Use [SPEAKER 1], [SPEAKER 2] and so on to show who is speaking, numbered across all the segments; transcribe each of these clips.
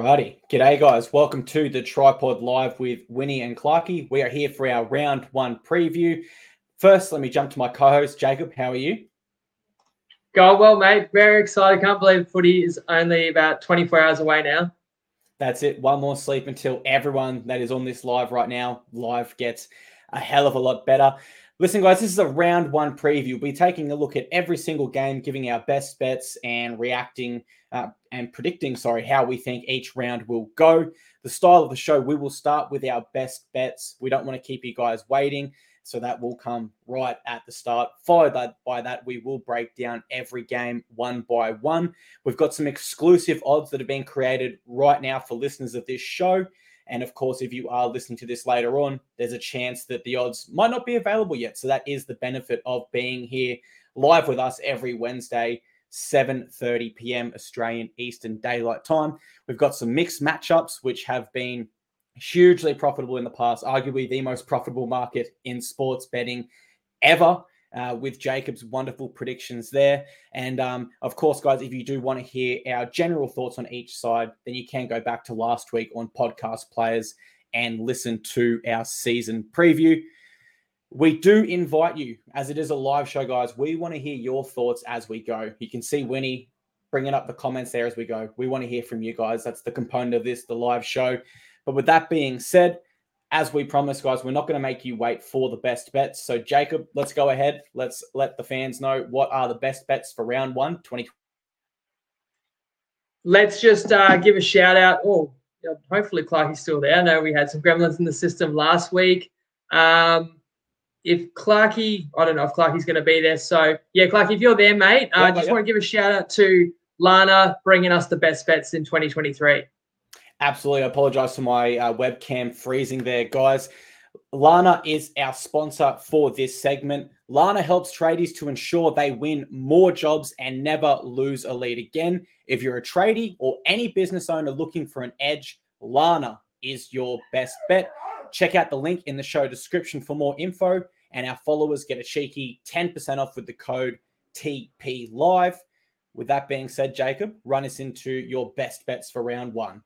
[SPEAKER 1] Alrighty. G'day, guys. Welcome to the Tripod Live with Winnie and Clarky. We are here for our round one preview. First, let me jump to my co host, Jacob. How are you?
[SPEAKER 2] Going well, mate. Very excited. Can't believe footy is only about 24 hours away now.
[SPEAKER 1] That's it. One more sleep until everyone that is on this live right now, live gets a hell of a lot better. Listen, guys, this is a round one preview. We'll be taking a look at every single game, giving our best bets and reacting uh, and predicting, sorry, how we think each round will go. The style of the show, we will start with our best bets. We don't want to keep you guys waiting. So that will come right at the start. Followed by that, we will break down every game one by one. We've got some exclusive odds that have been created right now for listeners of this show. And of course, if you are listening to this later on, there's a chance that the odds might not be available yet. So that is the benefit of being here live with us every Wednesday, 7:30 p.m. Australian Eastern Daylight Time. We've got some mixed matchups which have been hugely profitable in the past, arguably the most profitable market in sports betting ever uh, with Jacob's wonderful predictions there. And um, of course, guys, if you do want to hear our general thoughts on each side, then you can go back to last week on podcast players and listen to our season preview. We do invite you, as it is a live show, guys. We want to hear your thoughts as we go. You can see Winnie bringing up the comments there as we go. We want to hear from you guys. That's the component of this, the live show. But with that being said, as we promised, guys, we're not going to make you wait for the best bets. So, Jacob, let's go ahead. Let's let the fans know what are the best bets for round one, 2020.
[SPEAKER 2] Let's just uh, give a shout out. Oh, hopefully Clark is still there. I know we had some gremlins in the system last week. Um, if Clarky, I don't know if Clarky's going to be there. So, yeah, Clarky, if you're there, mate, I uh, just want to give a shout out to Lana bringing us the best bets in 2023.
[SPEAKER 1] Absolutely. I apologize for my uh, webcam freezing there, guys. Lana is our sponsor for this segment. Lana helps tradies to ensure they win more jobs and never lose a lead again. If you're a tradie or any business owner looking for an edge, Lana is your best bet. Check out the link in the show description for more info, and our followers get a cheeky 10% off with the code TP Live. With that being said, Jacob, run us into your best bets for round one.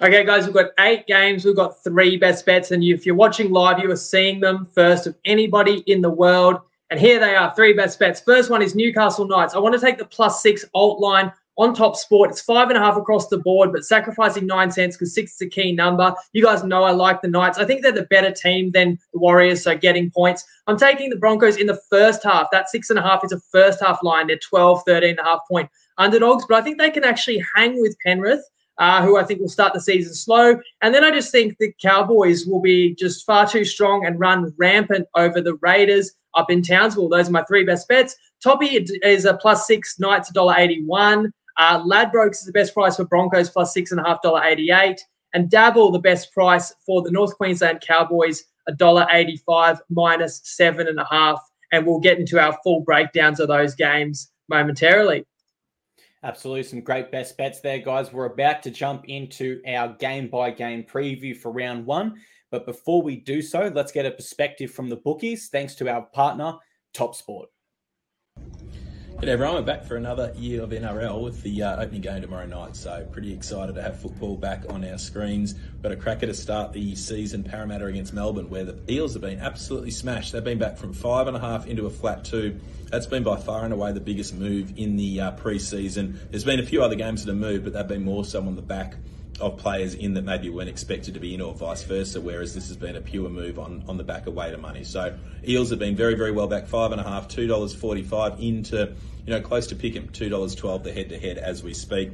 [SPEAKER 2] Okay, guys, we've got eight games. We've got three best bets. And if you're watching live, you are seeing them first of anybody in the world. And here they are, three best bets. First one is Newcastle Knights. I want to take the plus six alt line on top sport. It's five and a half across the board, but sacrificing nine cents because six is a key number. You guys know I like the Knights. I think they're the better team than the Warriors, so getting points. I'm taking the Broncos in the first half. That six and a half is a first half line. They're 12, 13 and a half point underdogs, but I think they can actually hang with Penrith uh, who I think will start the season slow. And then I just think the Cowboys will be just far too strong and run rampant over the Raiders up in Townsville. Those are my three best bets. Toppy is a plus six, Knights $1.81. Uh, Ladbrokes is the best price for Broncos, plus six and a half dollar eighty-eight. And Dabble, the best price for the North Queensland Cowboys, a dollar eighty-five minus seven and a half. And we'll get into our full breakdowns of those games momentarily.
[SPEAKER 1] Absolutely, some great best bets there, guys. We're about to jump into our game by game preview for round one. But before we do so, let's get a perspective from the bookies, thanks to our partner, Top Sport.
[SPEAKER 3] G'day everyone, we're back for another year of NRL with the uh, opening game tomorrow night. So pretty excited to have football back on our screens. We've got a cracker to start the season, Parramatta against Melbourne, where the Eels have been absolutely smashed. They've been back from five and a half into a flat two. That's been by far and away the biggest move in the uh, pre-season. There's been a few other games that have moved, but they've been more so on the back of players in that maybe weren't expected to be in or vice versa, whereas this has been a pure move on, on the back of weight of money. So Eels have been very, very well back, five and a half, two dollars forty five into, you know, close to pick'em, two dollars twelve the head to head as we speak.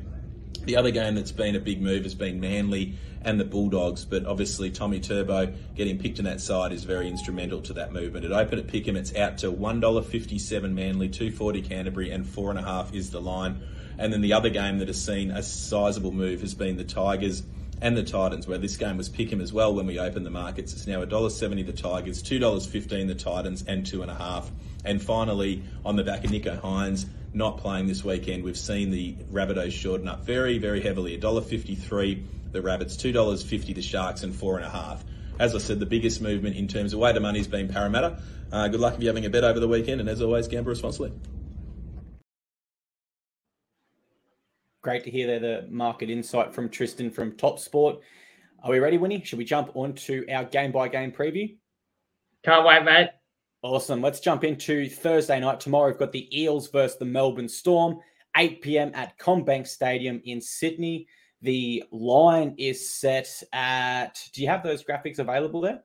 [SPEAKER 3] The other game that's been a big move has been Manly and the Bulldogs, but obviously Tommy Turbo getting picked in that side is very instrumental to that movement. It opened at pick'em, it's out to $1.57 Manly, 240 Canterbury, and four and a half is the line. And then the other game that has seen a sizable move has been the Tigers and the Titans, where this game was pick'em as well when we opened the markets. It's now $1.70 the Tigers, $2.15 the Titans, and two and a half. And finally, on the back of Nicho Hynes not playing this weekend, we've seen the Rabbitohs shorten up very, very heavily. $1.53 the Rabbits, $2.50 the Sharks, and four and a half. As I said, the biggest movement in terms of weight of money has been Parramatta. Uh, good luck if you're having a bet over the weekend, and as always, gamble responsibly.
[SPEAKER 1] Great to hear there the market insight from Tristan from Top Sport. Are we ready, Winnie? Should we jump onto our game by game preview?
[SPEAKER 2] Can't wait, mate.
[SPEAKER 1] Awesome. Let's jump into Thursday night. Tomorrow, we've got the Eels versus the Melbourne Storm, 8 p.m. at CommBank Stadium in Sydney. The line is set at. Do you have those graphics available there?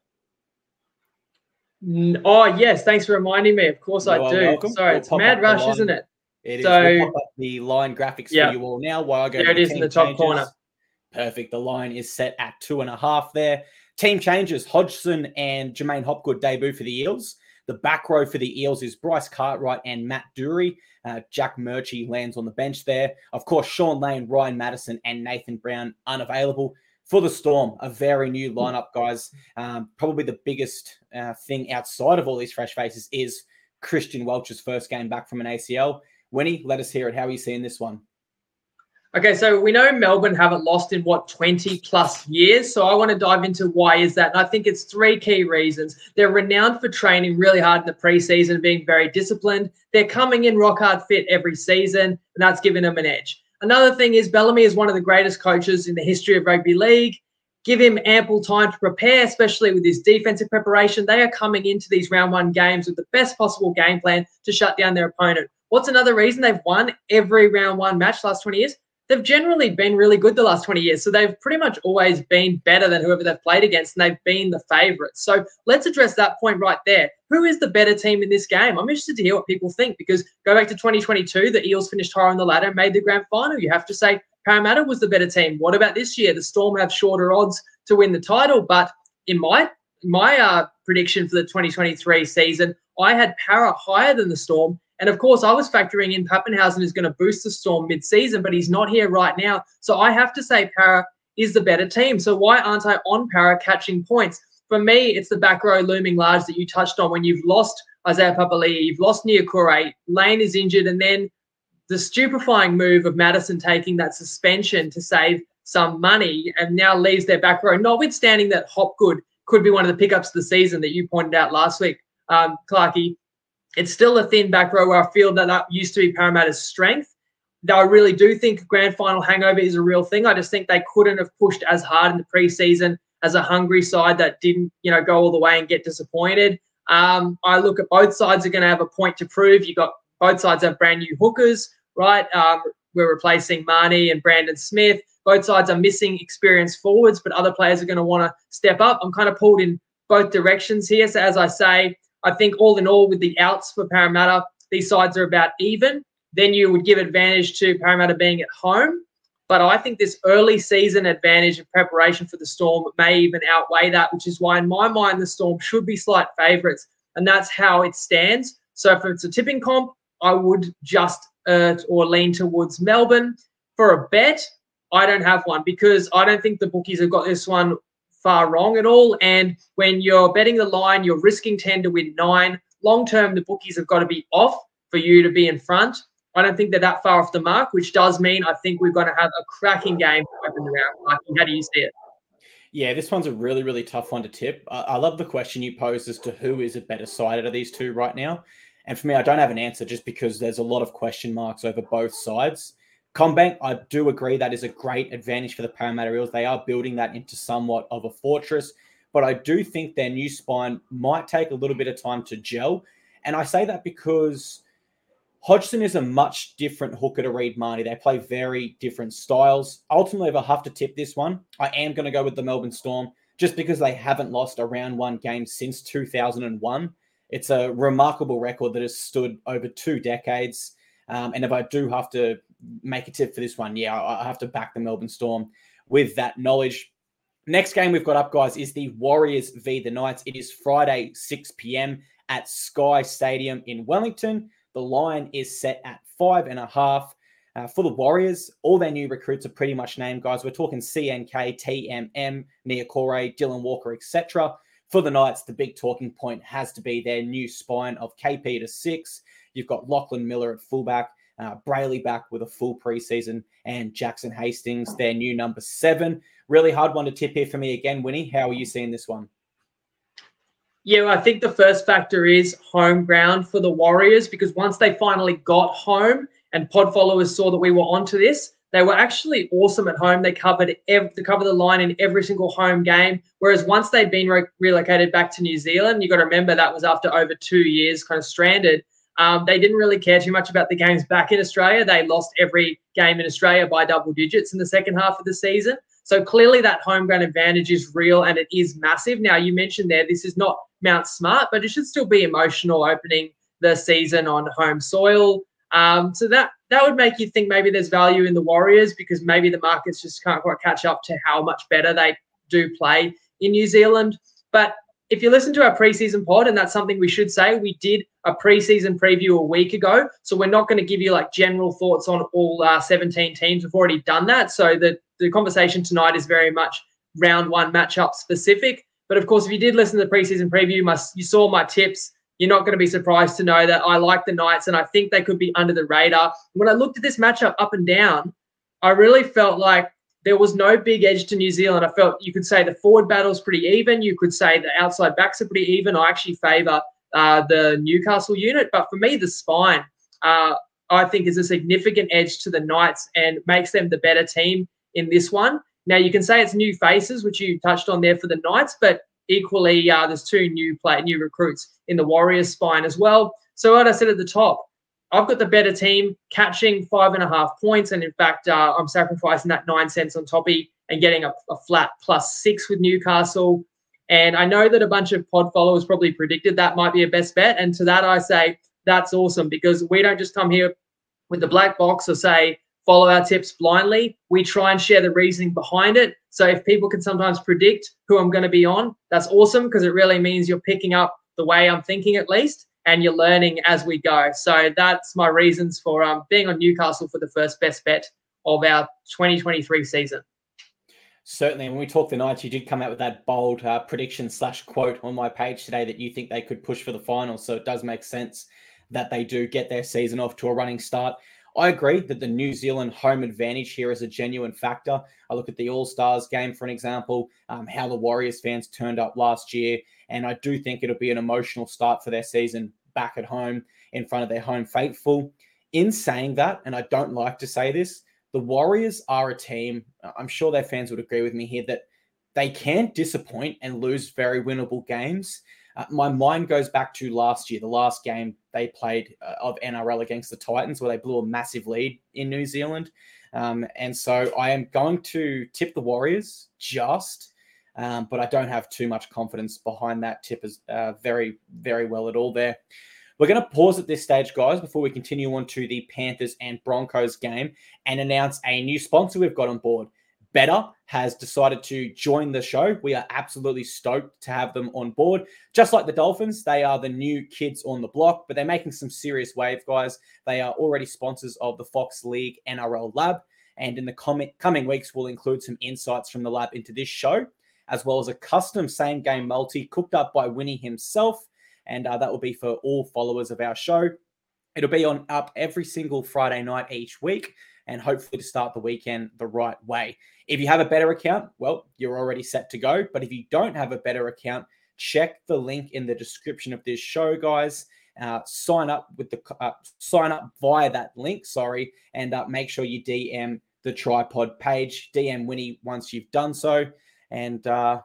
[SPEAKER 2] Oh yes, thanks for reminding me. Of course I do. Welcome. Sorry, we'll it's mad rush, isn't it?
[SPEAKER 1] It so, is. We'll the line graphics yeah. for you all now. While I go,
[SPEAKER 2] there it is in the top changes. corner.
[SPEAKER 1] Perfect. The line is set at two and a half there. Team changes. Hodgson and J'maine Hopgood debut for the Eels. The back row for the Eels is Bryce Cartwright and Matt Doorey. Uh, Jack Murchie lands on the bench there. Of course, Shaun Lane, Ryan Matterson, and Nathan Brown unavailable. For the Storm, a very new lineup, guys. Um, probably the biggest uh, thing outside of all these fresh faces is Christian Welch's first game back from an ACL. Winnie, let us hear it. How are you seeing this one?
[SPEAKER 2] Okay, so we know Melbourne haven't lost in what 20 plus years. So I want to dive into why is that. And I think it's three key reasons. They're renowned for training really hard in the preseason being very disciplined. They're coming in rock hard fit every season, and that's given them an edge. Another thing is Bellamy is one of the greatest coaches in the history of rugby league. Give him ample time to prepare, especially with his defensive preparation. They are coming into these round one games with the best possible game plan to shut down their opponent. What's another reason they've won every round one match last 20 years? they've generally been really good the last 20 years. So they've pretty much always been better than whoever they've played against, and they've been the favourites. So let's address that point right there. Who is the better team in this game? I'm interested to hear what people think because go back to 2022, the Eels finished higher on the ladder and made the grand final. You have to say Parramatta was the better team. What about this year? The Storm have shorter odds to win the title, but in my my uh, prediction for the 2023 season, I had Para higher than the Storm and of course, I was factoring in Papenhuyzen is going to boost the Storm mid-season, but he's not here right now. So I have to say Para is the better team. So why aren't I on Para catching points? For me, it's the back row looming large that you touched on when you've lost Isaiah Papali'i, you've lost Niukore, Lane is injured, and then the stupefying move of Matterson taking that suspension to save some money and now leaves their back row, notwithstanding that Hopgood could be one of the pickups of the season that you pointed out last week, um, it's still a thin back row where I feel that that used to be Parramatta's strength. Though I really do think grand final hangover is a real thing. I just think they couldn't have pushed as hard in the preseason as a hungry side that didn't, you know, go all the way and get disappointed. Um, I look at both sides are going to have a point to prove. You got both sides have brand new hookers, right? Um, we're replacing Marnie and Brandon Smith. Both sides are missing experienced forwards, but other players are going to want to step up. I'm kind of pulled in both directions here. So as I say, I think all in all, with the outs for Parramatta, these sides are about even. Then you would give advantage to Parramatta being at home. But I think this early season advantage of preparation for the Storm may even outweigh that, which is why, in my mind, the Storm should be slight favourites. And that's how it stands. So if it's a tipping comp, I would just uh, or lean towards Melbourne. For a bet, I don't have one because I don't think the bookies have got this one far wrong at all. And when you're betting the line, you're risking 10 to win nine. Long term, the bookies have got to be off for you to be in front. I don't think they're that far off the mark, which does mean I think we're going to have a cracking game to open the round. How do you see it?
[SPEAKER 1] Yeah, this one's a really, really tough one to tip. I, I love the question you posed as to who is a better side out of these two right now. And for me, I don't have an answer just because there's a lot of question marks over both sides. CommBank, I do agree that is a great advantage for the Parramatta Eels. They are building that into somewhat of a fortress, but I do think their new spine might take a little bit of time to gel. And I say that because Hodgson is a much different hooker to Reed Mahoney. They play very different styles. Ultimately, if I have to tip this one, I am going to go with the Melbourne Storm just because they haven't lost a round one game since 2001. It's a remarkable record that has stood over two decades. Um, and if I do have to make a tip for this one, yeah, I, I have to back the Melbourne Storm with that knowledge. Next game we've got up, guys, is the Warriors v the Knights. It is Friday, 6 p.m. at Sky Stadium in Wellington. The line is set at five and a half. Uh, for the Warriors, all their new recruits are pretty much named, guys. We're talking CNK, TMM, Niukore, Dylan Walker, etc. For the Knights, the big talking point has to be their new spine of KP to six. You've got Lachlan Miller at fullback, uh, Brailey back with a full preseason, and Jackson Hastings, their new number seven. Really hard one to tip here for me again, Winnie. How are you seeing this one?
[SPEAKER 2] Yeah, I think the first factor is home ground for the Warriors because once they finally got home and pod followers saw that we were onto this, they were actually awesome at home. They covered every, they covered the line in every single home game. Whereas once they'd been re- relocated back to New Zealand, you got to remember that was after over two years, kind of stranded. Um, they didn't really care too much about the games back in Australia. They lost every game in Australia by double digits in the second half of the season. So clearly, that home ground advantage is real and it is massive. Now, you mentioned there, this is not Mount Smart, but it should still be emotional opening the season on home soil. Um, so that that would make you think maybe there's value in the Warriors because maybe the markets just can't quite catch up to how much better they do play in New Zealand. But if you listen to our preseason pod, and that's something we should say, we did a preseason preview a week ago. So we're not going to give you like general thoughts on all uh, 17 teams. We've already done that. So the, the conversation tonight is very much round one matchup specific. But of course, if you did listen to the preseason preview, my, you saw my tips. You're not going to be surprised to know that I like the Knights and I think they could be under the radar. When I looked at this matchup up and down, I really felt like there was no big edge to New Zealand. I felt you could say the forward battle's pretty even. You could say the outside backs are pretty even. I actually favour uh, the Newcastle unit, but for me, the spine, uh, I think, is a significant edge to the Knights and makes them the better team in this one. Now, you can say it's new faces, which you touched on there for the Knights, but equally, uh, there's two new play, new recruits in the Warriors spine as well. So, what I said at the top, I've got the better team catching five and a half points. And in fact, uh, I'm sacrificing that nine cents on Toppy and getting a, a, flat plus six with Newcastle. And I know that a bunch of pod followers probably predicted that might be a best bet. And to that, I say that's awesome because we don't just come here with the black box or say, follow our tips blindly. We try and share the reasoning behind it. So if people can sometimes predict who I'm going to be on, that's awesome because it really means you're picking up the way I'm thinking at least and you're learning as we go. So that's my reasons for um, being on Newcastle for the first best bet of our 2023 season.
[SPEAKER 1] Certainly, when we talked the Knights, you did come out with that bold uh, prediction slash quote on my page today that you think they could push for the finals. So it does make sense that they do get their season off to a running start. I agree that the New Zealand home advantage here is a genuine factor. I look at the All Stars game, for an example, um, how the Warriors fans turned up last year. And I do think it'll be an emotional start for their season back at home in front of their home faithful. In saying that, and I don't like to say this, the Warriors are a team, I'm sure their fans would agree with me here, that they can disappoint and lose very winnable games. Uh, my mind goes back to last year, the last game they played uh, of NRL against the Titans, where they blew a massive lead in New Zealand. Um, and so I am going to tip the Warriors just, um, but I don't have too much confidence behind that tip as uh, very, very well at all there. We're going to pause at this stage, guys, before we continue on to the Panthers and Broncos game and announce a new sponsor we've got on board. Betr has decided to join the show. We are absolutely stoked to have them on board. Just like the Dolphins, they are the new kids on the block, but they're making some serious wave, guys. They are already sponsors of the Fox League NRL Lab. And in the com- coming weeks, we'll include some insights from the lab into this show, as well as a custom same game multi cooked up by Winnie himself. And uh, that will be for all followers of our show. It'll be on up every single Friday night each week and hopefully to start the weekend the right way. If you have a Betr account, well, you're already set to go. But if you don't have a Betr account, check the link in the description of this show, guys. Uh, sign up with the uh, sign up via that link. Sorry, and uh, make sure you DM the tripod page. DM Winnie once you've done so, and uh,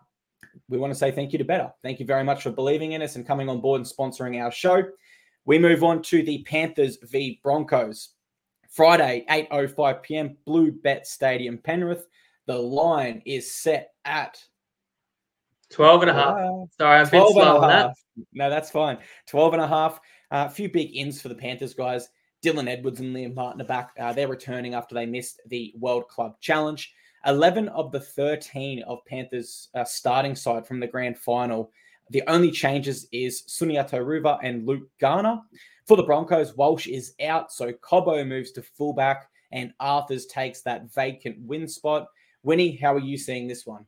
[SPEAKER 1] we want to say thank you to Betr. Thank you very much for believing in us and coming on board and sponsoring our show. We move on to the Panthers v Broncos. Friday, 8.05 p.m., BlueBet Stadium, Penrith. The line is set at
[SPEAKER 2] 12 and a half. Sorry, I've been slow on that.
[SPEAKER 1] No, that's fine. 12 and a half. Uh, a few big ins for the Panthers, guys. Dylan Edwards and Liam Martin are back. Uh, they're returning after they missed the World Club Challenge. 11 of the 13 of Panthers' uh, starting side from the grand final. The only changes is Sunia Ruva and Luke Garner. For the Broncos, Walsh is out, so Cobbo moves to fullback and Arthars takes that vacant win spot. Winnie, how are you seeing this one?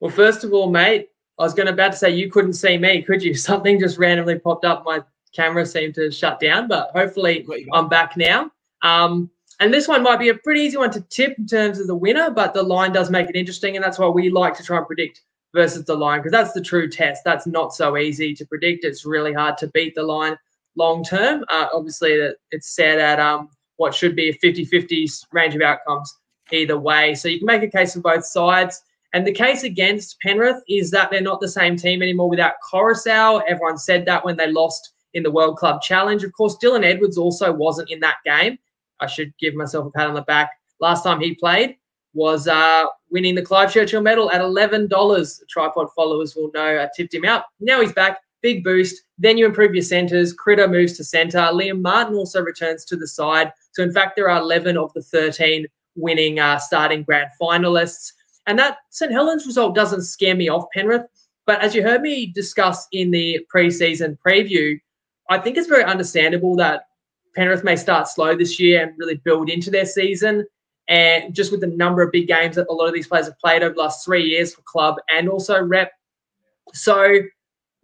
[SPEAKER 2] Well, first of all, mate, I was going to about to say you couldn't see me, could you? Something just randomly popped up. My camera seemed to shut down, but hopefully I'm back now. Um, and this one might be a pretty easy one to tip in terms of the winner, but the line does make it interesting, and that's why we like to try and predict versus the line because that's the true test. That's not so easy to predict. It's really hard to beat the line long term. Uh, obviously, it's set at um, what should be a 50 50 range of outcomes either way. So you can make a case for both sides. And the case against Penrith is that they're not the same team anymore without Koroisau. Everyone said that when they lost in the World Club Challenge. Of course, Dylan Edwards also wasn't in that game. I should give myself a pat on the back. Last time he played was uh, winning the Clive Churchill medal at $11. Tripod followers will know I tipped him out. Now he's back. Big boost. Then you improve your centres. Critter moves to centre. Liam Martin also returns to the side. So, in fact, there are 11 of the 13 winning uh, starting grand finalists. And that St. Helens result doesn't scare me off Penrith. But as you heard me discuss in the preseason preview, I think it's very understandable that Penrith may start slow this year and really build into their season. And just with the number of big games that a lot of these players have played over the last three years for club and also rep. So,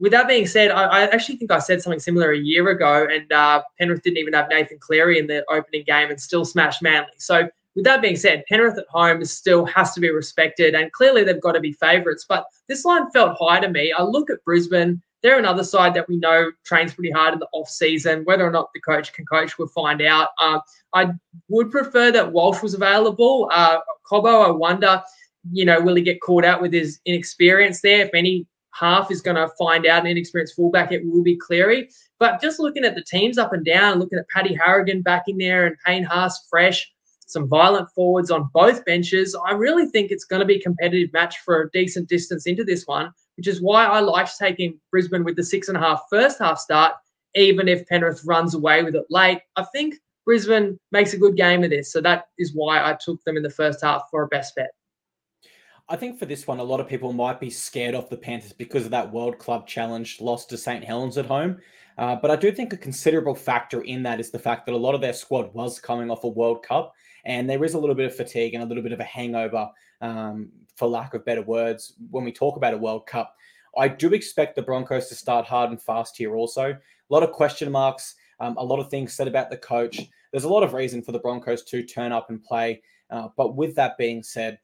[SPEAKER 2] with that being said, I, I actually think I said something similar a year ago, and uh, Penrith didn't even have Nathan Cleary in the opening game and still smashed Manly. So, with that being said, Penrith at home still has to be respected, and clearly they've got to be favourites. But this line felt high to me. I look at Brisbane; they're another side that we know trains pretty hard in the off season. Whether or not the coach can coach, we'll find out. Uh, I would prefer that Walsh was available. Uh, Cobbo, I wonder, you know, will he get caught out with his inexperience there? If any half is going to find out an inexperienced fullback, it will be Cleary. But just looking at the teams up and down, looking at Paddy Carrigan back in there and Payne Haas fresh, some violent forwards on both benches. I really think it's going to be a competitive match for a decent distance into this one, which is why I liked taking Brisbane with the six and a half first half start, even if Penrith runs away with it late. I think Brisbane makes a good game of this. So that is why I took them in the first half for a best bet.
[SPEAKER 1] I think for this one, a lot of people might be scared off the Panthers because of that World Club Challenge loss to St. Helens at home. Uh, but I do think a considerable factor in that is the fact that a lot of their squad was coming off a World Cup and there is a little bit of fatigue and a little bit of a hangover, um, for lack of better words, when we talk about a World Cup. I do expect the Broncos to start hard and fast here also. A lot of question marks, um, a lot of things said about the coach. There's a lot of reason for the Broncos to turn up and play. Uh, but with that being said,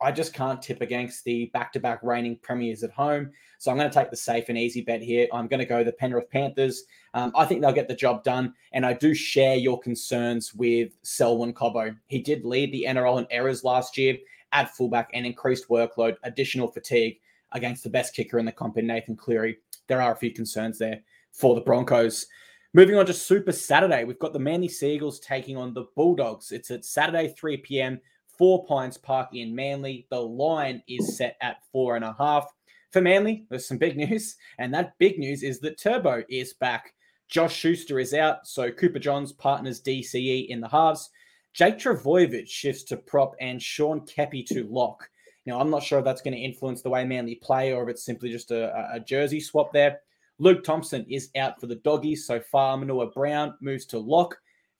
[SPEAKER 1] I just can't tip against the back to back reigning premiers at home. So I'm going to take the safe and easy bet here. I'm going to go the Penrith Panthers. Um, I think they'll get the job done. And I do share your concerns with Selwyn Cobbo. He did lead the NRL in errors last year at fullback and increased workload, additional fatigue against the best kicker in the comp in Nathan Cleary. There are a few concerns there for the Broncos. Moving on to Super Saturday, we've got the Manly Seagulls taking on the Bulldogs. It's at Saturday, 3 p.m. Four Pines Park in Manly. The line is set at four and a half. For Manly, there's some big news, and that big news is that Turbo is back. Josh Schuster is out, so Cooper Johns partners DCE in the halves. Jake Trbojevic shifts to prop and Sean Keppie to lock. Now, I'm not sure if that's going to influence the way Manly play or if it's simply just a, a jersey swap there. Luke Thompson is out for the doggies so far. Manua Brown moves to lock.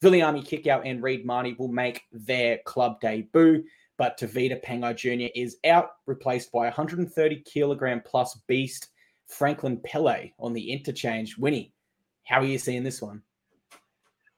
[SPEAKER 1] Viliami Kikau and Reed Mahoney will make their club debut, but Tevita Pangai Jr. is out, replaced by 130 kilogram plus beast Franklin Pele on the interchange. Winnie, how are you seeing this one?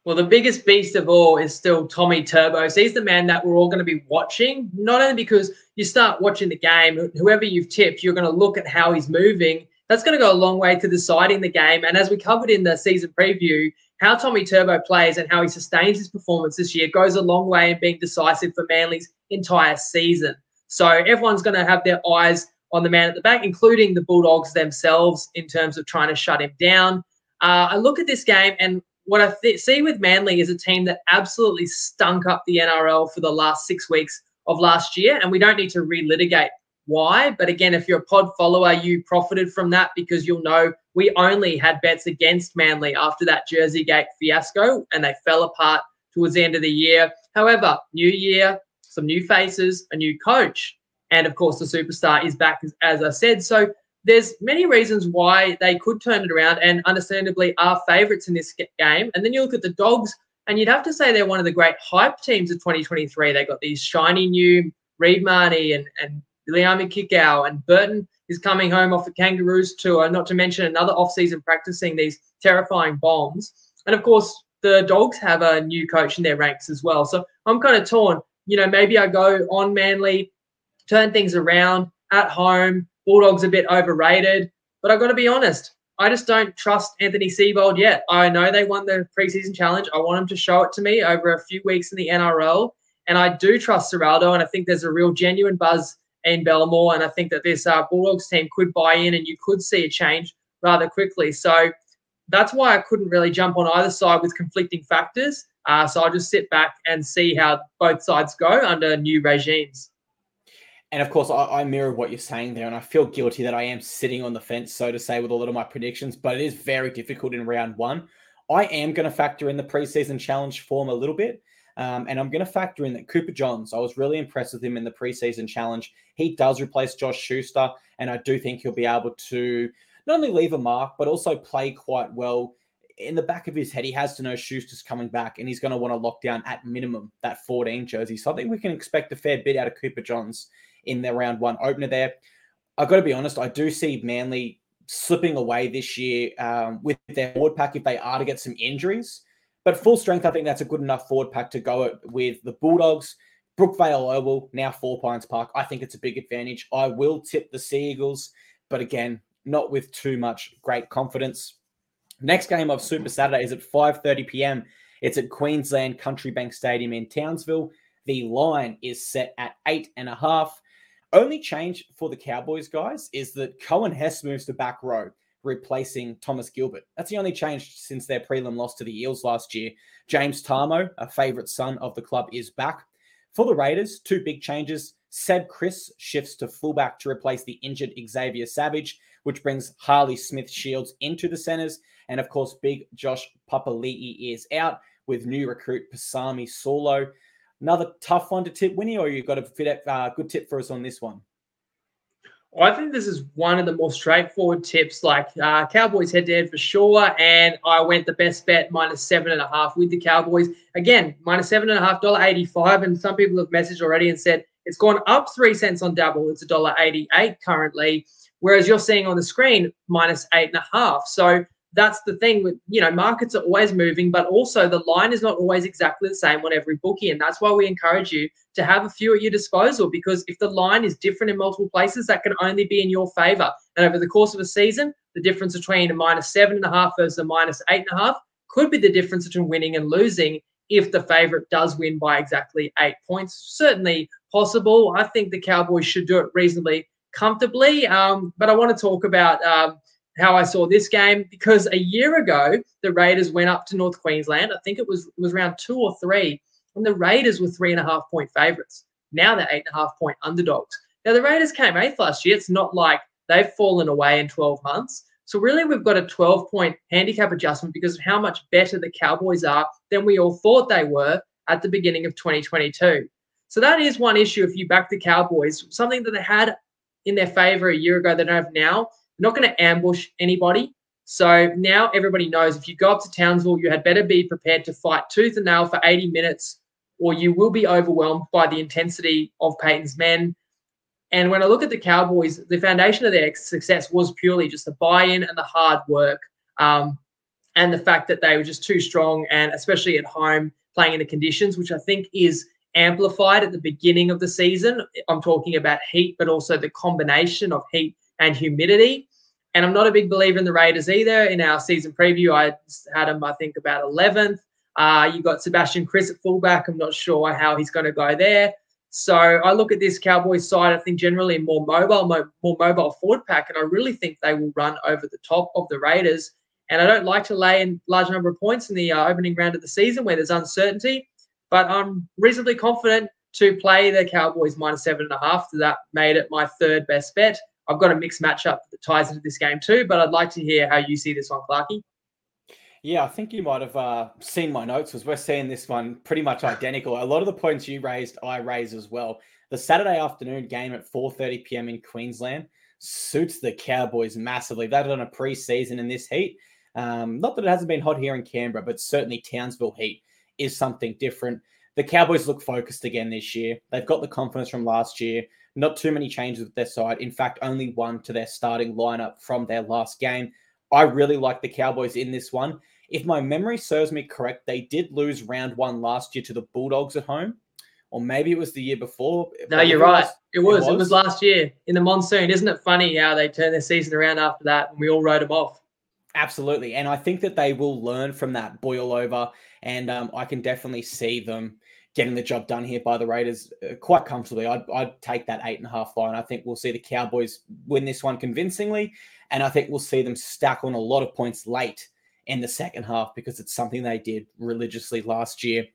[SPEAKER 2] Well, the biggest beast of all is still Tommy Turbo. So he's the man that we're all going to be watching, not only because you start watching the game, whoever you've tipped, you're going to look at how he's moving. That's going to go a long way to deciding the game. And as we covered in the season preview, how Tommy Turbo plays and how he sustains his performance this year goes a long way in being decisive for Manly's entire season. So everyone's going to have their eyes on the man at the back, including the Bulldogs themselves, in terms of trying to shut him down. Uh, I look at this game, and what I th- see with Manly is a team that absolutely stunk up the NRL for the last six weeks of last year, and we don't need to relitigate why. But again, if you're a pod follower, you profited from that because you'll know we only had bets against Manly after that Jersey Gate fiasco and they fell apart towards the end of the year. However, new year, some new faces, a new coach, and of course the superstar is back as, I said. So there's many reasons why they could turn it around and understandably are favourites in this game. And then you look at the Dogs and you'd have to say they're one of the great hype teams of 2023. They got these shiny new Reed Mahoney and, and Liami Kikau, and Burton is coming home off the Kangaroos tour, not to mention another off-season practicing these terrifying bombs. And of course, the Dogs have a new coach in their ranks as well. So I'm kind of torn. You know, maybe I go on Manly, turn things around at home. Bulldogs a bit overrated, but I've got to be honest. I just don't trust Anthony Seibold yet. I know they won the preseason challenge. I want him to show it to me over a few weeks in the NRL. And I do trust Ciraldo, and I think there's a real genuine buzz in Belmore. And I think that this uh, Bulldogs team could buy in and you could see a change rather quickly. So that's why I couldn't really jump on either side with conflicting factors. Uh, so I'll just sit back and see how both sides go under new regimes.
[SPEAKER 1] And of course, I, I, mirror what you're saying there, and I feel guilty that I am sitting on the fence, so to say, with a lot of my predictions. But it is very difficult in round one. I am going to factor in the preseason challenge form a little bit, um, and I'm going to factor in that Cooper Johns. I was really impressed with him in the preseason challenge. He does replace Josh Schuster, and I do think he'll be able to not only leave a mark but also play quite well. In the back of his head, he has to know Schuster's coming back, and he's going to want to lock down at minimum that 14 jersey. So I think we can expect a fair bit out of Cooper Johns in the round one opener there. I've got to be honest, I do see Manly slipping away this year um, with their forward pack if they are to get some injuries. But full strength, I think that's a good enough forward pack to go with the Bulldogs. Brookvale Oval, now Four Pines Park. I think it's a big advantage. I will tip the Sea Eagles, but again, not with too much great confidence. Next game of Super Saturday is at 5:30 p.m. It's at Queensland Country Bank Stadium in Townsville. The line is set at eight and a half. Only change for the Cowboys, guys, is that Coen Hess moves to back row, replacing Thomas Gilbert. That's the only change since their prelim loss to the Eels last year. James Tamou, a favourite son of the club, is back. For the Raiders, two big changes. Seb Kris shifts to fullback to replace the injured Xavier Savage, which brings Harley Smith Shields into the centres. And of course, big Josh Papali'i is out with new recruit Pasami Saulo. Another tough one to tip, Winnie, or you've got a fit, uh, good tip for us on this one?
[SPEAKER 2] I think this is one of the more straightforward tips, like uh, Cowboys head to head for sure. And I went the best bet minus seven and a half with the Cowboys. Again, minus seven and a half, dollar eighty-five. And some people have messaged already and said it's gone up three cents on Dabble. It's a dollar eighty-eight currently, whereas you're seeing on the screen minus eight and a half. So that's the thing with you know markets are always moving but also the line is not always exactly the same on every bookie and that's why we encourage you to have a few at your disposal because if the line is different in multiple places that can only be in your favor. And over the course of a season the difference between a minus seven and a half versus a minus eight and a half could be the difference between winning and losing if the favorite does win by exactly eight points. Certainly possible. I think the cowboys should do it reasonably comfortably. Um, but i want to talk about um, how I saw this game because a year ago the Raiders went up to North Queensland. I think it was it was around two or three, and the Raiders were three and a half point favourites. Now they're eight and a half point underdogs. Now the Raiders came eighth last year. It's not like they've fallen away in 12 months. So really, we've got a 12 point handicap adjustment because of how much better the Cowboys are than we all thought they were at the beginning of 2022. So that is one issue if you back the Cowboys, something that they had in their favor a year ago they don't have now not going to ambush anybody. So now everybody knows if you go up to Townsville, you had better be prepared to fight tooth and nail for 80 minutes, or you will be overwhelmed by the intensity of Payten's men. And when I look at the Cowboys, the foundation of their success was purely just the buy-in and the hard work, um, and the fact that they were just too strong, and especially at home playing in the conditions, which I think is amplified at the beginning of the season. I'm talking about heat, but also the combination of heat and humidity. And I'm not a big believer in the Raiders either. In our season preview, I had them, I think, about 11th. Uh, you got Sebastian Kris at fullback. I'm not sure how he's going to go there. So I look at this Cowboys side, I think generally more mobile, more, mobile forward pack, and I really think they will run over the top of the Raiders. And I don't like to lay in a large number of points in the uh, opening round of the season where there's uncertainty, but I'm reasonably confident to play the Cowboys minus seven and a half. That made it my third best bet. I've got a mixed matchup that ties into this game too, but I'd like to hear how you see this one, Clarky.
[SPEAKER 1] Yeah, I think you might have uh, seen my notes because we're seeing this one pretty much identical. A lot of the points you raised, I raised as well. The Saturday afternoon game at 4:30 p.m. in Queensland suits the Cowboys massively. They've done a preseason in this heat. Um, not that it hasn't been hot here in Canberra, but certainly Townsville heat is something different. The Cowboys look focused again this year. They've got the confidence from last year. Not too many changes with their side. In fact, only one to their starting lineup from their last game. I really like the Cowboys in this one. If my memory serves me correct, they did lose round one last year to the Bulldogs at home, or maybe it was the year before.
[SPEAKER 2] No, you're right. It was. It was. It was last year in the monsoon. Isn't it funny how they turned their season around after that and we all wrote them off?
[SPEAKER 1] Absolutely. And I think that they will learn from that boil over. And um, I can definitely see them getting the job done here by the Raiders uh, quite comfortably. I'd, I'd, take that eight and a half line. I think we'll see the Cowboys win this one convincingly. And I think we'll see them stack on a lot of points late in the second half because it's something they did religiously last year.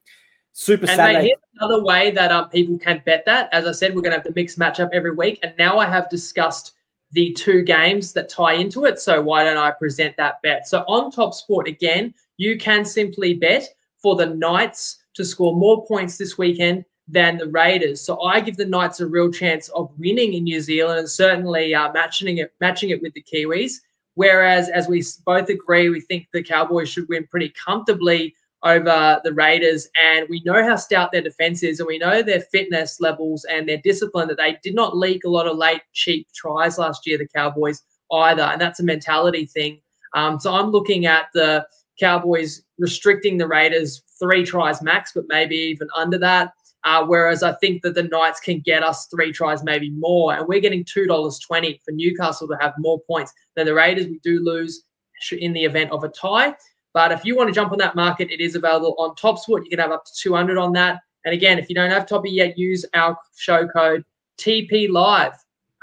[SPEAKER 1] Super and Saturday.
[SPEAKER 2] here's another way that um, people can bet that. As I said, we're going to have the mixed matchup every week. And now I have discussed the two games that tie into it. So why don't I present that bet? So on Top Sport, again, you can simply bet for the Knights to score more points this weekend than the Raiders. So I give the Knights a real chance of winning in New Zealand and certainly uh, matching it matching it with the Kiwis. Whereas, as we both agree, we think the Cowboys should win pretty comfortably over the Raiders. And we know how stout their defense is, and we know their fitness levels and their discipline that they did not leak a lot of late, cheap tries last year, the Cowboys either. And that's a mentality thing. Um, so I'm looking at the Cowboys restricting the Raiders three tries max, but maybe even under that. Uh, whereas I think that the Knights can get us three tries, maybe more. And we're getting $2.20 for Newcastle to have more points than the Raiders. We do lose in the event of a tie. But if you want to jump on that market, it is available on TopSport. You can have up to 200 on that. And again, if you don't have Toppy yet, use our show code TP Live.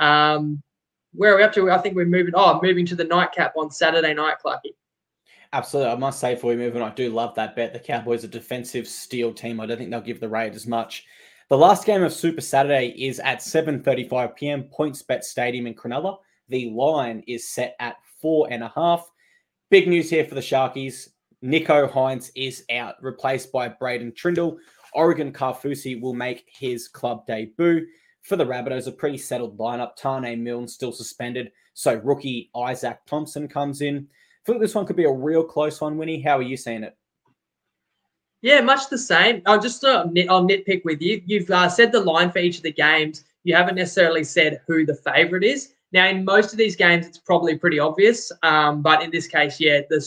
[SPEAKER 2] Um, where are we up to? I think we're moving. Oh, moving to the nightcap on Saturday night, Clarky.
[SPEAKER 1] Absolutely. I must say, we move on, I do love that bet. The Cowboys are defensive steel team. I don't think they'll give the Raiders much. The last game of Super Saturday is at 7.35 p.m. PointsBet Stadium in Cronulla. The line is set at four and a half. Big news here for the Sharkies. Nicho Hynes is out, replaced by Braydon Trindall. Oregon Kaufusi will make his club debut. For the Rabbitohs, a pretty settled lineup. Taane Milne still suspended. So rookie Izaac Thompson comes in. I think this one could be a real close one, Winnie. How are you seeing it?
[SPEAKER 2] Yeah, much the same. I'll just uh, nit, I'll nitpick with you. You've uh, said the line for each of the games. You haven't necessarily said who the favorite is. Now, in most of these games, it's probably pretty obvious. Um, but in this case, yeah, the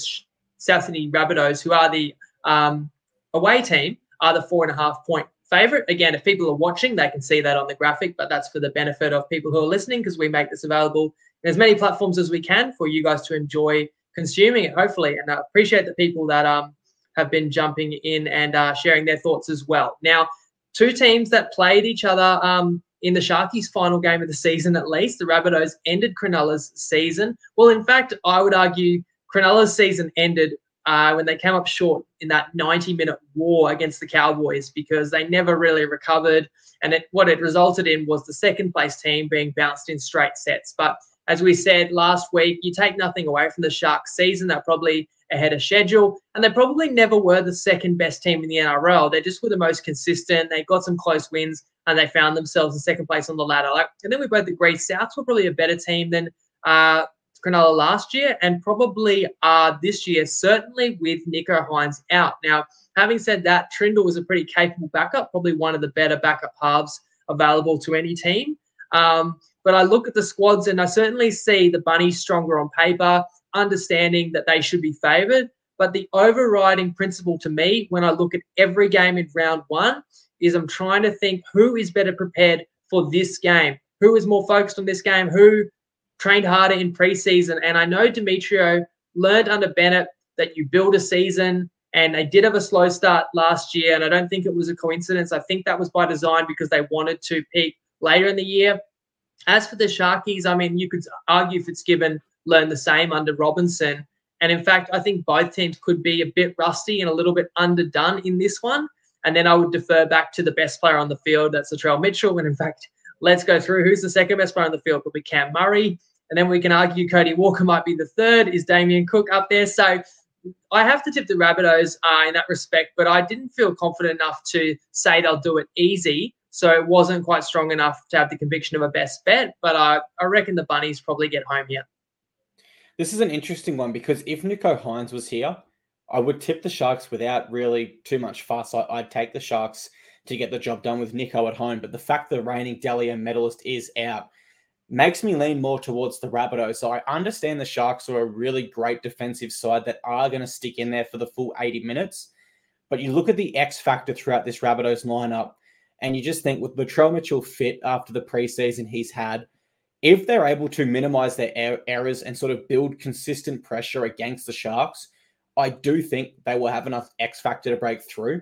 [SPEAKER 2] South Sydney Rabbitohs, who are the um, away team, are the four and a half point favorite. Again, if people are watching, they can see that on the graphic, but that's for the benefit of people who are listening because we make this available in as many platforms as we can for you guys to enjoy consuming it, hopefully. And I appreciate the people that um, have been jumping in and uh, sharing their thoughts as well. Now, two teams that played each other um, in the Sharkies' final game of the season, at least, the Rabbitohs ended Cronulla's season. Well, in fact, I would argue Cronulla's season ended uh, when they came up short in that 90 minute war against the Cowboys because they never really recovered. And it, what it resulted in was the second place team being bounced in straight sets. But as we said last week, you take nothing away from the Sharks season. They're probably ahead of schedule, and they probably never were the second best team in the NRL. They just were the most consistent. They got some close wins, and they found themselves in second place on the ladder. Like, and then we both agree Souths were probably a better team than uh, Cronulla last year, and probably are this year, certainly with Nicho Hynes out. Now, having said that, Trindall was a pretty capable backup, probably one of the better backup halves available to any team. Um, but I look at the squads and I certainly see the Bunnies stronger on paper, understanding that they should be favoured. But the overriding principle to me when I look at every game in round one is I'm trying to think who is better prepared for this game, who is more focused on this game, who trained harder in preseason. And I know Demetriou learned under Bennett that you build a season and they did have a slow start last year. And I don't think it was a coincidence. I think that was by design because they wanted to peak later in the year. As for the Sharkies, I mean, you could argue Fitzgibbon learned the same under Robinson. And in fact, I think both teams could be a bit rusty and a little bit underdone in this one. And then I would defer back to the best player on the field, that's Latrell Mitchell. And in fact, let's go through who's the second best player on the field. Probably Cam Murray. And then we can argue Cody Walker might be the third. Is Damien Cook up there? So I have to tip the Rabbitohs uh, in that respect, but I didn't feel confident enough to say they'll do it easy. So it wasn't quite strong enough to have the conviction of a best bet, but I, I reckon the Bunnies probably get home here.
[SPEAKER 1] This is an interesting one because if Nicho Hynes was here, I would tip the Sharks without really too much fuss. I, would take the Sharks to get the job done with Nicho at home. But the fact the reigning Dally M medalist is out makes me lean more towards the Rabbitohs. So I understand the Sharks are a really great defensive side that are going to stick in there for the full 80 minutes. But you look at the X factor throughout this Rabbitohs lineup, and you just think with Latrell Mitchell fit after the preseason he's had, if they're able to minimize their er- errors and sort of build consistent pressure against the Sharks, I do think they will have enough X factor to break through.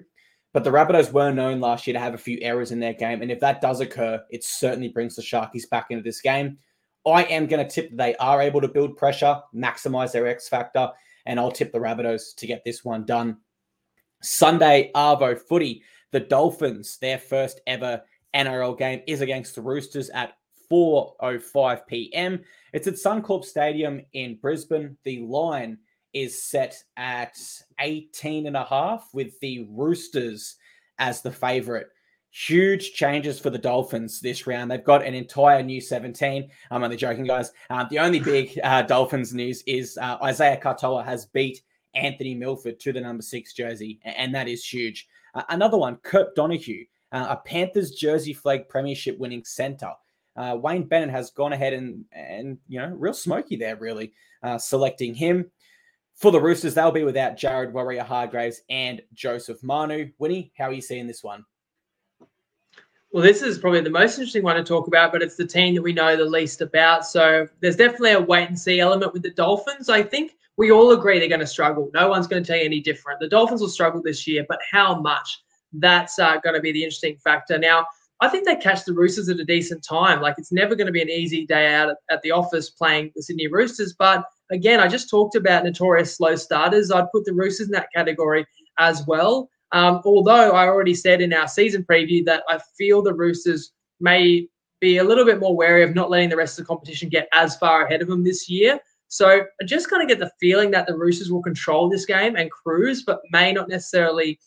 [SPEAKER 1] But the Rabbitohs were known last year to have a few errors in their game. And if that does occur, it certainly brings the Sharkies back into this game. I am going to tip they are able to build pressure, maximize their X factor, and I'll tip the Rabbitohs to get this one done. Sunday, Arvo footy. The Dolphins, their first ever NRL game is against the Roosters at 4:05 p.m. It's at Suncorp Stadium in Brisbane. The line is set at 18 and a half with the Roosters as the favorite. Huge changes for the Dolphins this round. They've got an entire new 17. I'm only joking, guys. Um, the only big uh, Dolphins news is uh, Isaiah Katoa has beat Anthony Milford to the number six jersey, and that is huge. Uh, another one, Kurt Donoghoe, uh, a Panthers jersey flag premiership winning center. Uh, Wayne Bennett has gone ahead and and you know real smoky there, really uh, selecting him for the Roosters. They'll be without Jared Waerea-Hargreaves and Joseph Manu. Winnie, how are you seeing this one?
[SPEAKER 2] Well, this is probably the most interesting one to talk about, but it's the team that we know the least about. So there's definitely a wait and see element with the Dolphins. I think we all agree they're going to struggle. No one's going to tell you any different. The Dolphins will struggle this year, but how much? That's uh, going to be the interesting factor. Now, I think they catch the Roosters at a decent time. Like it's never going to be an easy day out at, at the office playing the Sydney Roosters. But again, I just talked about notorious slow starters. I'd put the Roosters in that category as well. Um, although I already said in our season preview that I feel the Roosters may be a little bit more wary of not letting the rest of the competition get as far ahead of them this year. So I just kind of get the feeling that the Roosters will control this game and cruise, but may not necessarily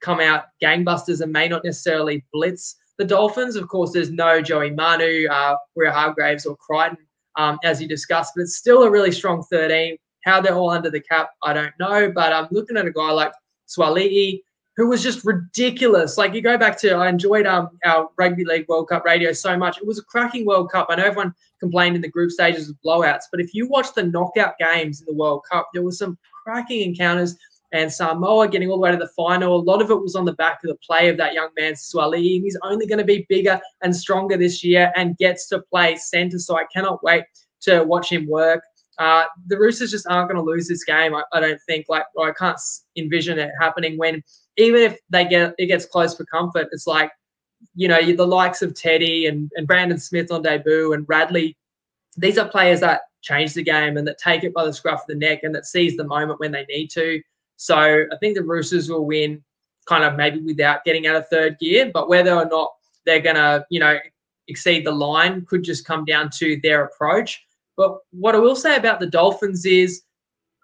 [SPEAKER 2] come out gangbusters and may not necessarily blitz the Dolphins. Of course, there's no Joey Manu, uh, Waerea-Hargreaves, or Crichton, um, as you discussed, but it's still a really strong 13. How they're all under the cap, I don't know. But I'm looking at a guy like Suaalii, who was just ridiculous. Like you go back to, I enjoyed um, our Rugby League World Cup radio so much. It was a cracking World Cup. I know everyone complained in the group stages of blowouts, but if you watch the knockout games in the World Cup, there were some cracking encounters. And Samoa getting all the way to the final. A lot of it was on the back of the play of that young man, Suaalii. He's only going to be bigger and stronger this year and gets to play centre. So I cannot wait to watch him work. Uh, the Roosters just aren't going to lose this game. I, I don't think. Like I can't envision it happening when even if they get it gets close for comfort, it's like you know the likes of Teddy and, and Brandon Smith on debut and Radley. These are players that change the game and that take it by the scruff of the neck and that seize the moment when they need to. So I think the Roosters will win, kind of maybe without getting out of third gear, but whether or not they're gonna you know exceed the line could just come down to their approach. But what I will say about the Dolphins is,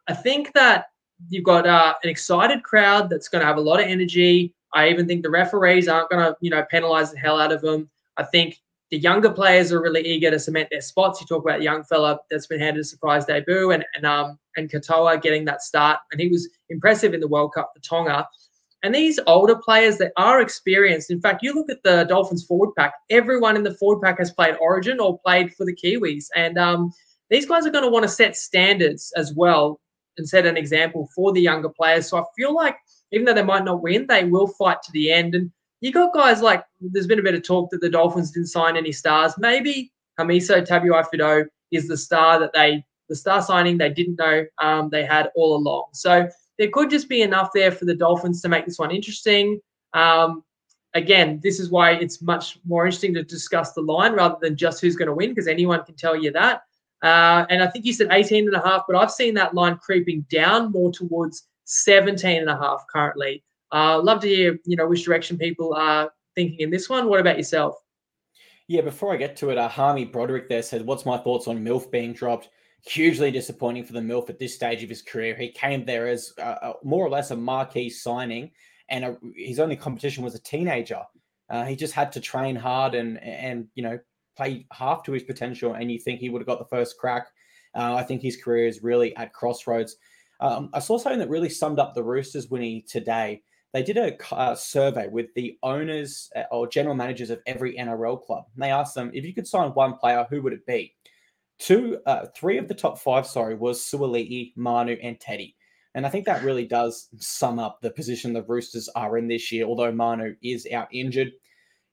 [SPEAKER 2] I think that you've got uh, an excited crowd that's going to have a lot of energy. I even think the referees aren't going to, you know, penalize the hell out of them. I think the younger players are really eager to cement their spots. You talk about the young fella that's been handed a surprise debut, and and um and Katoa getting that start, and he was impressive in the World Cup for Tonga. And these older players that are experienced. In fact, you look at the Dolphins forward pack. Everyone in the forward pack has played Origin or played for the Kiwis, and um, these guys are going to want to set standards as well and set an example for the younger players. So I feel like even though they might not win, they will fight to the end. And you got guys like there's been a bit of talk that the Dolphins didn't sign any stars. Maybe Hamiso Tabuai-Fidow is the star that they the star signing they didn't know um, they had all along. So there could just be enough there for the Dolphins to make this one interesting. Um, again, this is why it's much more interesting to discuss the line rather than just who's going to win because anyone can tell you that. Uh, and I think you said 18 and a half, but I've seen that line creeping down more towards 17 and a half currently. Uh, love to hear, you know, which direction people are thinking in this one. What about yourself?
[SPEAKER 1] Yeah, before I get to it, uh, Harmy Broderick there said, What's my thoughts on MILF being dropped? Hugely disappointing for the MILF at this stage of his career. He came there as a, more or less a marquee signing, and a, his only competition was a teenager. Uh, he just had to train hard and and you know play half to his potential, and you think he would have got the first crack. Uh, I think his career is really at crossroads. Um, I saw something that really summed up the Roosters winning today. They did a uh, survey with the owners uh, or general managers of every NRL club. And they asked them if you could sign one player, who would it be? Two, uh, three of the top five, sorry, was Suaalii, Manu, and Teddy. And I think that really does sum up the position the Roosters are in this year. Although Manu is out injured,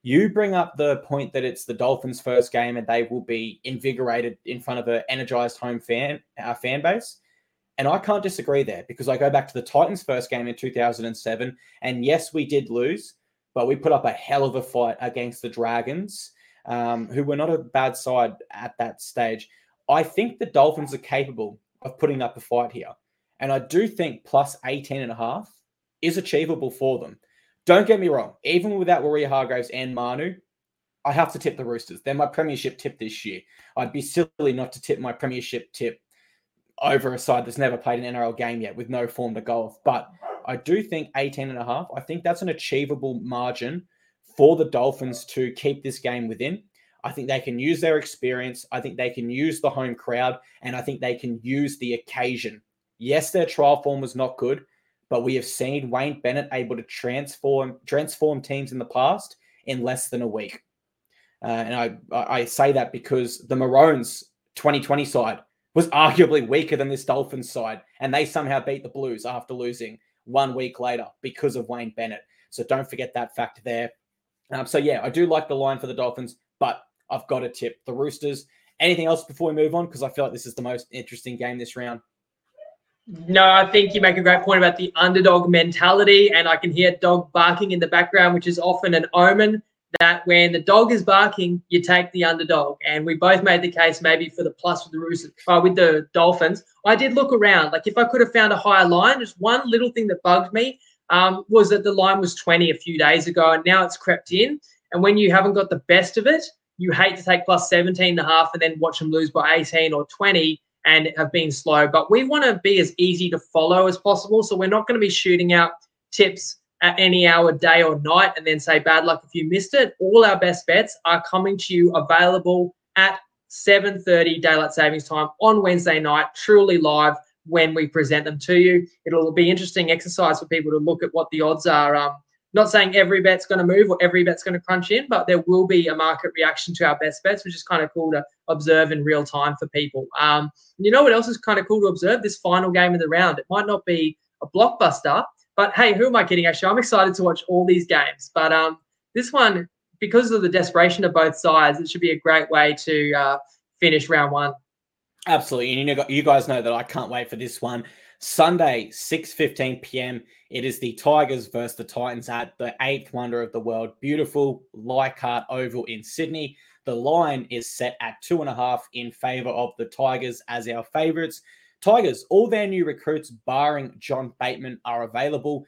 [SPEAKER 1] You bring up the point that it's the Dolphins' first game and they will be invigorated in front of an energized home fan uh, fan base. And I can't disagree there because I go back to the Titans' first game in 2007. And yes, we did lose, but we put up a hell of a fight against the Dragons, um, who were not a bad side at that stage. I think the Dolphins are capable of putting up a fight here. And I do think plus 18 and a half is achievable for them. Don't get me wrong, even without Waerea-Hargreaves and Manu, I have to tip the Roosters. They're my premiership tip this year. I'd be silly not to tip my premiership tip over a side that's never played an NRL game yet with no form to go off. But I do think 18 and a half, I think that's an achievable margin for the Dolphins to keep this game within. I think they can use their experience. I think they can use the home crowd, and I think they can use the occasion. Yes, their trial form was not good, but we have seen Wayne Bennett able to transform transform teams in the past in less than a week. Uh, and I I say that because the Maroons 2020 side was arguably weaker than this Dolphins side, and they somehow beat the Blues after losing one week later because of Wayne Bennett. So don't forget that fact there. Um, so yeah, I do like the line for the Dolphins, but I've got to tip the Roosters. Anything else before we move on? Because I feel like this is the most interesting game this round.
[SPEAKER 2] No, I think you make a great point about the underdog mentality, and I can hear dog barking in the background, which is often an omen that when the dog is barking, you take the underdog. And we both made the case maybe for the plus with the Roosters, uh, with the Dolphins. I did look around, like if I could have found a higher line, just one little thing that bugged me um, was that the line was 20 a few days ago, and now it's crept in. And when you haven't got the best of it, you hate to take plus 17 and a half and then watch them lose by 18 or 20 and have been slow. But we want to be as easy to follow as possible. So we're not going to be shooting out tips at any hour, day or night, and then say bad luck if you missed it. All our best bets are coming to you available at 7:30 daylight savings time on Wednesday night, truly live when we present them to you. It'll be interesting exercise for people to look at what the odds are. Um, not saying every bet's going to move or every bet's going to crunch in, but there will be a market reaction to our best bets, which is kind of cool to observe in real time for people. Um, you know what else is kind of cool to observe? This final game of the round. It might not be a blockbuster, but hey, who am I kidding? Actually, I'm excited to watch all these games. But um, this one, because of the desperation of both sides, it should be a great way to uh, finish round one.
[SPEAKER 1] Absolutely, and you know, you guys know that I can't wait for this one. Sunday, 6:15 p.m. It is the Tigers versus the Titans at the eighth wonder of the world. Beautiful Leichhardt Oval in Sydney. The line is set at two and a half in favor of the Tigers as our favorites. Tigers, all their new recruits, barring John Bateman, are available.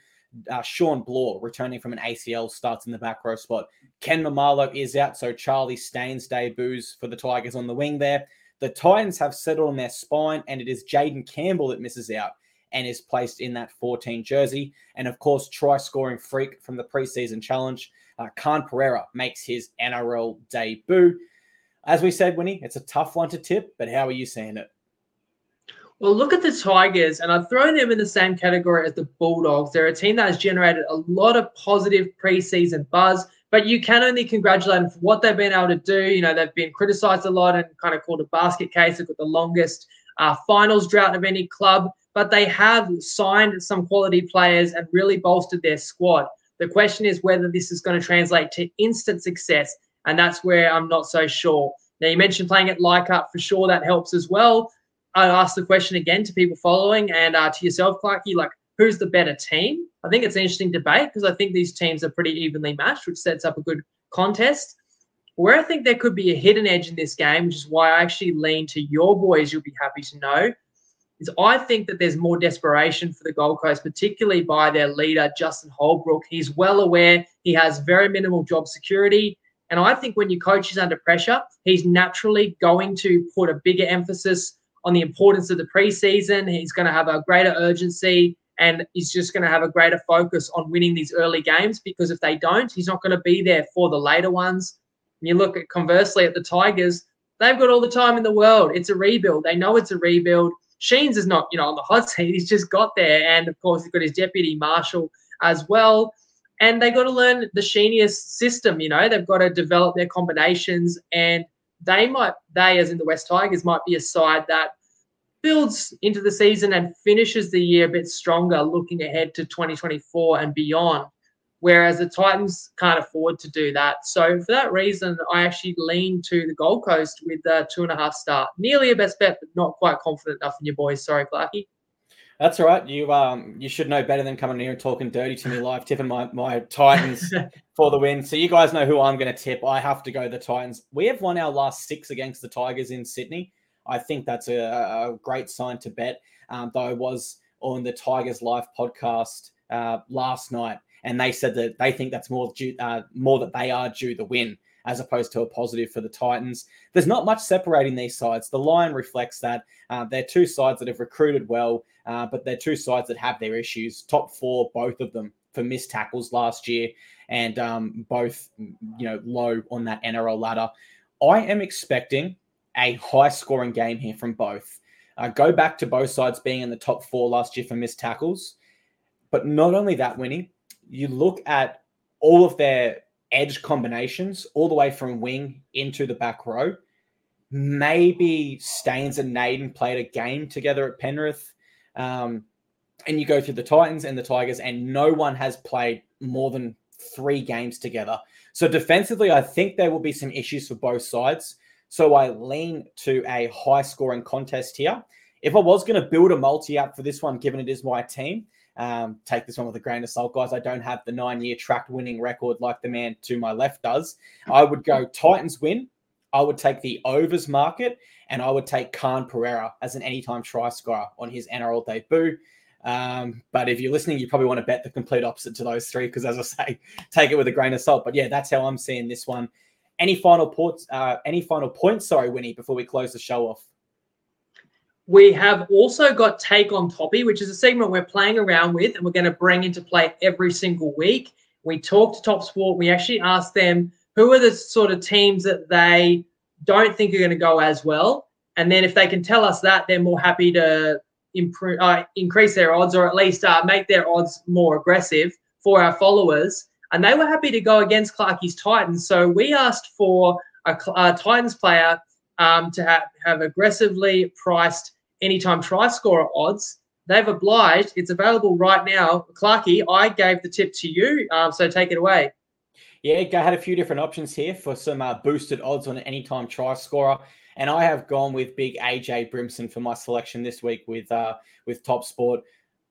[SPEAKER 1] Uh, Shawn Blore, returning from an ACL, starts in the back row spot. Ken Maumalo is out, so Charlie Staines debuts for the Tigers on the wing there. The Titans have settled on their spine, and it is Jayden Campbell that misses out and is placed in that 14 jersey. And of course, try scoring freak from the preseason challenge. Uh, Khan Pereira makes his NRL debut. As we said, Winnie, it's a tough one to tip, but how are you seeing it?
[SPEAKER 2] Well, look at the Tigers, and I've thrown them in the same category as the Bulldogs. They're a team that has generated a lot of positive preseason buzz, but you can only congratulate them for what they've been able to do. You know, they've been criticized a lot and kind of called a basket case. They've got the longest uh, finals drought of any club but they have signed some quality players and really bolstered their squad. The question is whether this is going to translate to instant success, and that's where I'm not so sure. Now, you mentioned playing at Leichhardt for sure, that helps as well. I ask the question again to people following and uh, to yourself, Clarky, like, who's the better team? I think it's an interesting debate because I think these teams are pretty evenly matched, which sets up a good contest. Where I think there could be a hidden edge in this game, which is why I actually lean to your boys, you'll be happy to know, is I think that there's more desperation for the Gold Coast, particularly by their leader, Justin Holbrook. He's well aware he has very minimal job security. And I think when your coach is under pressure, he's naturally going to put a bigger emphasis on the importance of the preseason. He's going to have a greater urgency and he's just going to have a greater focus on winning these early games because if they don't, he's not going to be there for the later ones. And you look at conversely at the Tigers, they've got all the time in the world. It's a rebuild. They know it's a rebuild. Sheens is not, you know, on the hot seat. He's just got there. And of course, he's got his deputy Marshall as well. And they got to learn the Sheenius system, you know, they've got to develop their combinations. And they might, they, as in the West Tigers, might be a side that builds into the season and finishes the year a bit stronger looking ahead to 2024 and beyond. Whereas the Titans can't afford to do that. So for that reason, I actually lean to the Gold Coast with a two and a half start. Nearly a best bet, but not quite confident enough in your boys. Sorry, Clarky.
[SPEAKER 1] That's all right. You um you should know better than coming here and talking dirty to me live, tipping my, my Titans for the win. So you guys know who I'm going to tip. I have to go the Titans. We have won our last six against the Tigers in Sydney. I think that's a, a great sign to bet. Um, though I was on the Tigers Live podcast uh, last night, and they said that they think that's more due, uh, more that they are due the win as opposed to a positive for the Titans. There's not much separating these sides. The line reflects that. Uh, they're two sides that have recruited well, uh, but they're two sides that have their issues. Top four, both of them, for missed tackles last year, and um, both, you know, low on that NRL ladder. I am expecting a high scoring game here from both. Uh, go back to both sides being in the top four last year for missed tackles. But not only that, Winnie, you look at all of their edge combinations, all the way from wing into the back row. Maybe Staines and Naden played a game together at Penrith. Um, and you go through the Titans and the Tigers, and no one has played more than three games together. So defensively, I think there will be some issues for both sides. So I lean to a high scoring contest here. If I was going to build a multi up for this one, given it is my team, um, take this one with a grain of salt, guys. I don't have the nine year track winning record like the man to my left does. I would go Titans win. I would take the overs market and I would take Khan Pereira as an anytime try scorer on his NRL debut. Um, but if you're listening, you probably want to bet the complete opposite to those three because, as I say, take it with a grain of salt. But yeah, that's how I'm seeing this one. Any final points? Uh, any final points? Sorry, Winnie, before we close the show off.
[SPEAKER 2] We have also got Take on Toppy, which is a segment we're playing around with and we're going to bring into play every single week. We talk to Top Sport. We actually ask them who are the sort of teams that they don't think are going to go as well. And then if they can tell us that, they're more happy to improve, uh, increase their odds or at least uh, make their odds more aggressive for our followers. And they were happy to go against Clarkie's Titans. So we asked for a, a Titans player um, to have, have aggressively priced anytime try scorer odds. They've obliged. It's available right now. Clarky, I gave the tip to you, um, so take it away.
[SPEAKER 1] Yeah, I had a few different options here for some uh, boosted odds on an anytime try scorer, and I have gone with big AJ Brimson for my selection this week with uh, with Top Sport.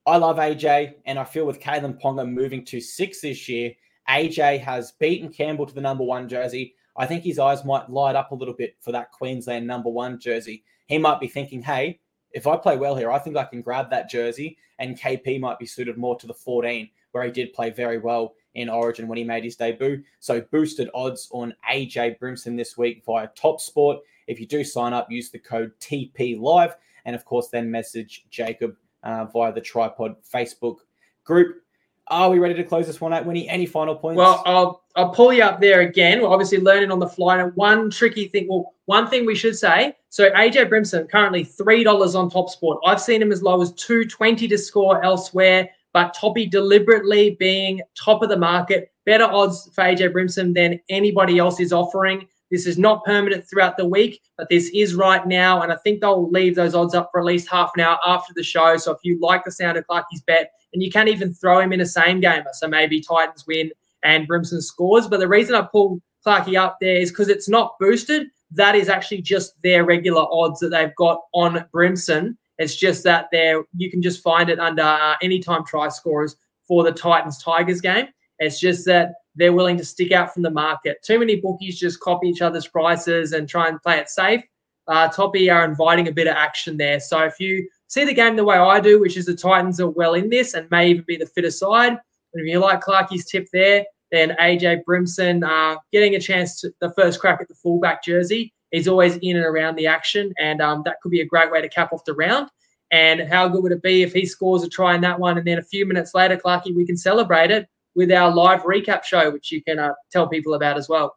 [SPEAKER 1] I love AJ, and I feel with Kalyn Ponga moving to six this year, AJ has beaten Campbell to the number one jersey. I think his eyes might light up a little bit for that Queensland number one jersey. He might be thinking, hey, if I play well here, I think I can grab that jersey, and KP might be suited more to the 14, where he did play very well in Origin when he made his debut. So boosted odds on AJ Brimson this week via Top Sport. If you do sign up, use the code TP Live, and of course, then message Jacob uh, via the Tripod Facebook group. Are we ready to close this one out, Winnie? Any final points?
[SPEAKER 2] Well, I'll I'll pull you up there again. We're obviously learning on the fly. And one tricky thing, well, one thing we should say. So AJ Brimson currently three dollars on Top Sport. I've seen him as low as two twenty to score elsewhere. But Toppy deliberately being top of the market, better odds for AJ Brimson than anybody else is offering. This is not permanent throughout the week, but this is right now. And I think they'll leave those odds up for at least half an hour after the show. So if you like the sound of Clarky's bet, and you can't even throw him in a same gamer. So maybe Titans win and Brimson scores. But the reason I pulled Clarky up there is because it's not boosted. That is actually just their regular odds that they've got on Brimson. It's just that there you can just find it under uh, anytime try scorers for the Titans Tigers game. It's just that they're willing to stick out from the market. Too many bookies just copy each other's prices and try and play it safe. Uh, Toppy are inviting a bit of action there. So if you see the game the way I do, which is the Titans are well in this and may even be the fitter side, and if you like Clarkie's tip there, then AJ Brimson uh, getting a chance to the first crack at the fullback jersey. He's always in and around the action, and um, that could be a great way to cap off the round. And how good would it be if he scores a try in that one, and then a few minutes later, Clarkie, we can celebrate it with our live recap show, which you can uh, tell people about as well.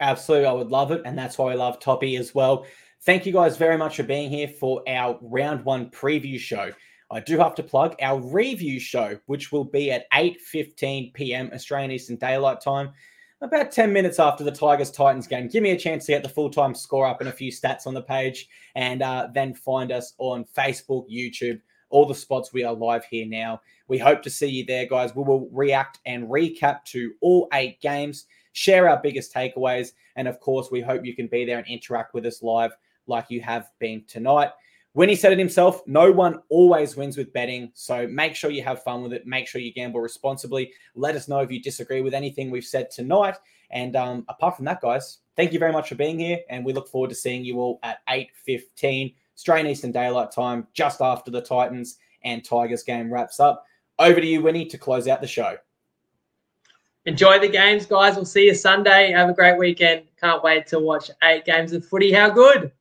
[SPEAKER 1] Absolutely, I would love it, and that's why I love Toppy as well. Thank you guys very much for being here for our round one preview show. I do have to plug our review show, which will be at 8:15 p.m. Australian Eastern Daylight Time, about 10 minutes after the Tigers Titans game. Give me a chance to get the full time score up and a few stats on the page, and uh, then find us on Facebook, YouTube, all the spots we are live here now. We hope to see you there, guys. We will react and recap to all eight games, share our biggest takeaways, and of course, we hope you can be there and interact with us live like you have been tonight. Winnie said it himself, no one always wins with betting. So make sure you have fun with it. Make sure you gamble responsibly. Let us know if you disagree with anything we've said tonight. And um, apart from that, guys, thank you very much for being here. And we look forward to seeing you all at 8.15, Australian Eastern Daylight Time, just after the Titans and Tigers game wraps up. Over to you, Winnie, to close out the show.
[SPEAKER 2] Enjoy the games, guys. We'll see you Sunday. Have a great weekend. Can't wait to watch eight games of footy. How good?